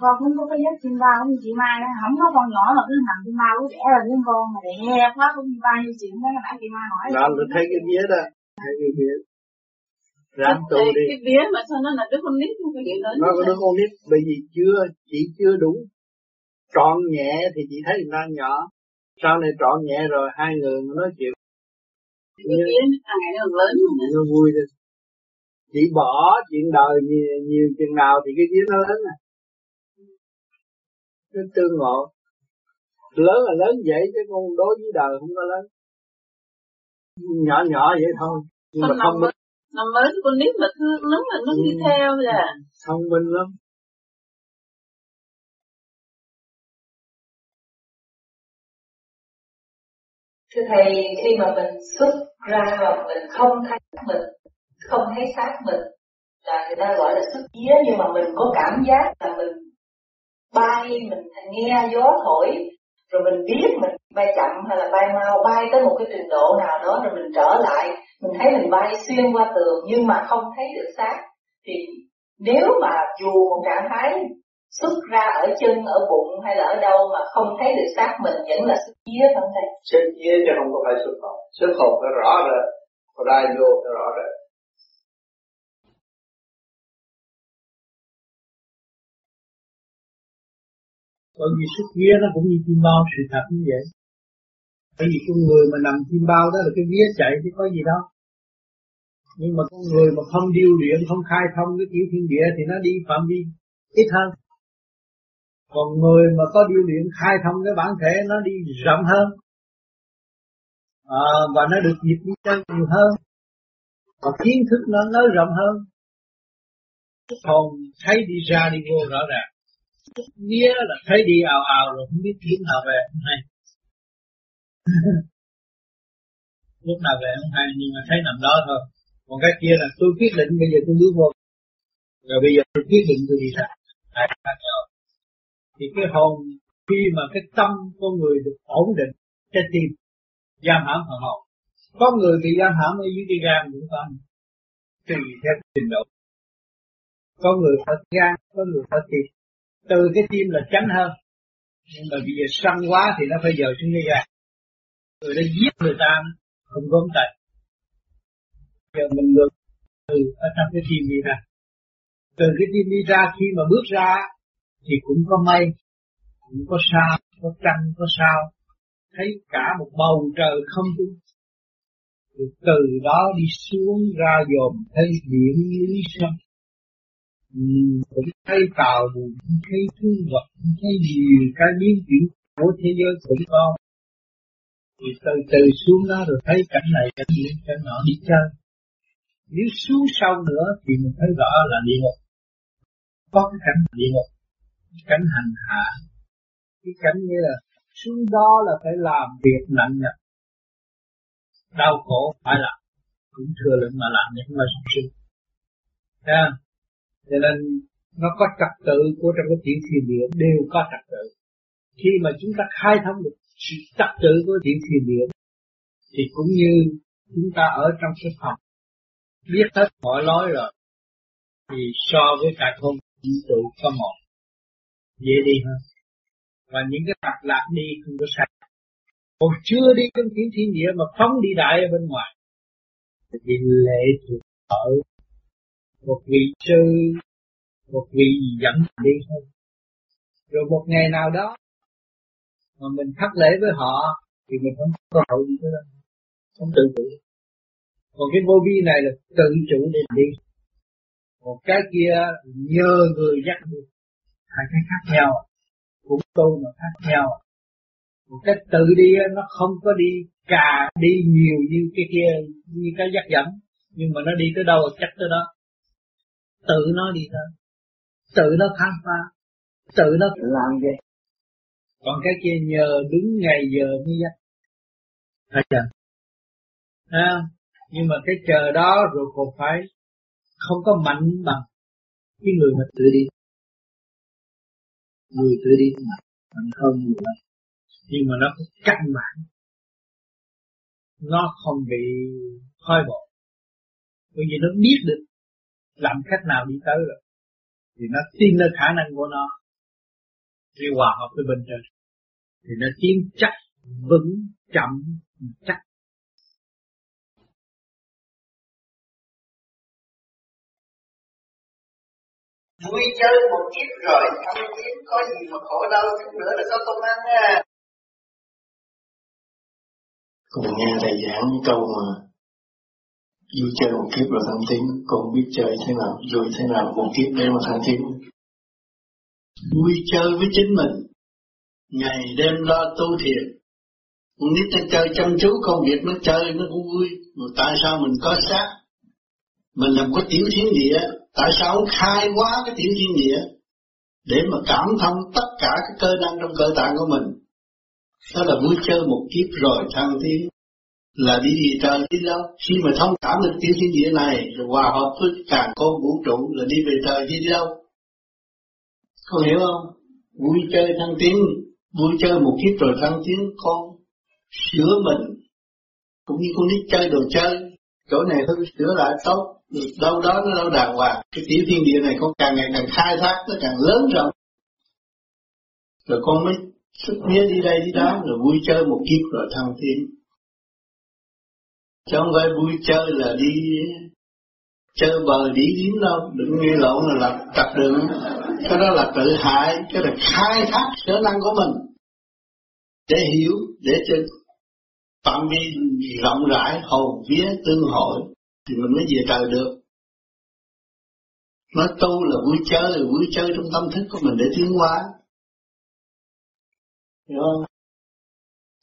con cũng có cái giấc chim bao như chị Mai đó không có con nhỏ mà cứ nằm chim bao cứ đẻ rồi con con mà đẻ quá cũng chim bao như chuyện đó là bạn chị Mai hỏi đó nó thấy cái vía đó thấy cái vía. Ráng tu đi. cái vía mà sao nó là đứa con nít không có chuyện lớn nó có đứa con nít bởi vì chưa chỉ chưa đủ. Trọn nhẹ thì chị thấy người ta nhỏ sau này trọn nhẹ rồi? Hai người nói chuyện nó vui đi. Chỉ bỏ chuyện đời nhiều, nhiều chừng nào thì cái vía nó lớn à. Nó tương ngộ. Lớn là lớn vậy chứ con đối với đời không có lớn. Nhỏ nhỏ vậy thôi. Nhưng mà thông minh. năm mới con nít mà thương lắm mà nó đi ừ. theo là thông minh lắm thưa thầy, khi mà mình xuất ra mà mình không thấy mình, không thấy xác mình, là người ta gọi là xuất vía, nhưng mà mình có cảm giác là mình bay, mình nghe gió thổi, rồi mình biết mình bay chậm hay là bay mau, bay tới một cái trình độ nào đó rồi mình trở lại. Mình thấy mình bay xuyên qua tường nhưng mà không thấy được xác. Thì nếu mà dù một trạng thái xuất ra ở chân ở bụng hay là ở đâu mà không thấy được xác mình vẫn là xuất vía không thầy xuất vía chứ không có phải xuất hồn xuất hồn phải rõ rồi. Ra vô phải rõ rồi. Bởi vì sức vía nó cũng như chim bao sự thật như vậy. Bởi vì con người mà nằm chim bao đó là cái vía chạy chứ có gì đâu. Nhưng mà con người mà không điêu luyện không khai thông cái kiểu thiên địa thì nó đi phạm vi ít hơn còn người mà có điều luyện khai thông cái bản thể nó đi rộng hơn à, và nó được nhịp đi chân nhiều hơn và kiến thức nó nới rộng hơn còn thấy đi ra đi vô rõ ràng. Nghĩa là thấy đi ào ào rồi không biết lúc nào về không hay. Lúc nào về không hay nhưng mà thấy nằm đó thôi. Còn cái kia là tôi quyết định bây giờ tôi bước vô. Rồi bây giờ tôi quyết định tôi đi ra thì cái hồn khi mà cái tâm con người được ổn định, trái tim, giam hãm phần hồn. Có người bị giam hãm ở dưới cái gan cũng có tùy theo trình độ. Có người phải gan, có người phải tim. Từ cái tim là tránh hơn. Nhưng mà bây giờ săn quá thì nó phải dời xuống cái gan. Người đã giết người ta không gom tay. Giờ mình ngược từ ở trong cái tim đi ra. Từ cái tim đi ra, khi mà bước ra thì cũng có mây, cũng có sao, có trăng, có sao. Thấy cả một bầu trời không trung. Từ từ đó đi xuống ra dòm thấy biển lý sông cũng thấy tàu, cũng thấy thứ vật, cũng thấy nhiều cái biến chuyển của thế giới cũng có. Thì từ từ xuống đó rồi thấy cảnh này, cảnh kia, cảnh nọ đi chơi. Nếu xuống sâu nữa thì mình thấy rõ là địa ngục. Có cái cảnh địa ngục cảnh hành hạ. Cái cảnh như là xuống đó là phải làm việc nặng nhọc đau khổ phải làm. Cũng thừa lượng mà làm những mà sung sinh. Ha cho nên nó có trật tự của trong cái tiểu thiên địa đều có trật tự. Khi mà chúng ta khai thông được sự trật tự của tiểu thiên địa thì cũng như chúng ta ở trong cái phòng, biết hết mọi lối rồi, thì so với cả không vũ trụ có một dễ đi hơn và những cái mặt lạc đi không có sai. Còn chưa đi trong tiếng thiên địa mà phóng đi đại ở bên ngoài, thì lệ thuộc ở một vị sư, một vị dẫn đi thôi. Rồi một ngày nào đó mà mình thắp lễ với họ thì mình không có hậu gì nữa. Không tự chủ. Còn cái vô vi này là tự chủ để đi. Một cái kia nhờ người dắt đi hai cái khác nhau cũng tu mà khác nhau. Một cái tự đi nó không có đi cà đi nhiều như cái kia như cái dắt dẫn nhưng mà nó đi tới đâu chắc tới đó. Tự nó đi thôi. Tự nó khám phá tự nó làm gì? Còn cái kia nhờ đúng ngày giờ mới dắt phải chưa? À, nhưng mà cái chờ đó rồi còn phải không có mạnh bằng cái người mà tự đi người tự đi mà mạnh hơn nhiều lắm. Nhưng mà nó có căn bản. Nó không bị khói bộ bởi vì nó biết được làm cách nào đi tới rồi. Thì nó tin nơi khả năng của nó. Đi hòa hợp với bên trên. Thì nó tiến chắc, vững, chậm, chắc. Vui chơi một kiếp rồi thăng tiến có gì mà khổ đau chút nữa là có công ăn nha cùng nghe thầy giảng câu mà vui chơi một kiếp rồi thăng tiến, con biết chơi thế nào, vui thế nào một kiếp để mà thăng tiến. Vui chơi với chính mình, ngày đêm lo tu thiền. Con nít nó chơi chăm chú công việc nó chơi nó cũng vui, mà tại sao mình có xác? Mình làm có tiểu thiên địa tại sao ông khai quá cái tiểu thiên địa để mà cảm thông tất cả cái cơ năng trong cơ tạng của mình? Đó là vui chơi một kiếp rồi thăng thiên là đi gì trời đi đâu khi mà thông cảm được tiểu thiên địa này, rồi hòa hợp với càng con vũ trụ, là đi về trời đi đâu? Con hiểu không? Vui chơi thăng tiến, vui chơi một kiếp rồi thăng tiến, con sửa mình. Cũng như con nít chơi đồ chơi, chỗ này hư sửa lại tốt. Ừ, đâu đó nó đâu đàng hoàng. Cái tiểu thiên địa này con càng ngày càng khai thác, nó càng lớn rộng. Rồi con mới xuất nghĩa đi đây đi đó, rồi vui chơi một kiếp rồi thăng tiến. Chứ không phải vui chơi là đi, chơi bờ đi điếm đâu đừng nghe lộn là là tập đường. Cái đó là tự hại, cái là khai thác sở năng của mình. Để hiểu, để cho phạm vi rộng rãi, hồn vía tương hội thì mình mới về trời được. Nói tu là vui chơi là vui chơi trong tâm thức của mình để tiến hóa. Hiểu không?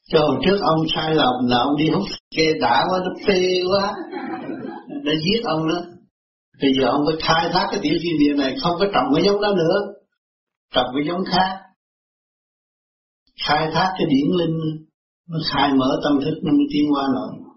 Cho hồi trước ông sai lầm là ông đi hút kê đã quá, nó phê quá. Nó giết ông đó. Bây giờ ông phải khai thác cái tiểu thiên địa này, không có trồng cái giống đó nữa. Trồng cái giống khác. Khai thác cái điển linh, nó khai mở tâm thức, nó mới tiến qua nổi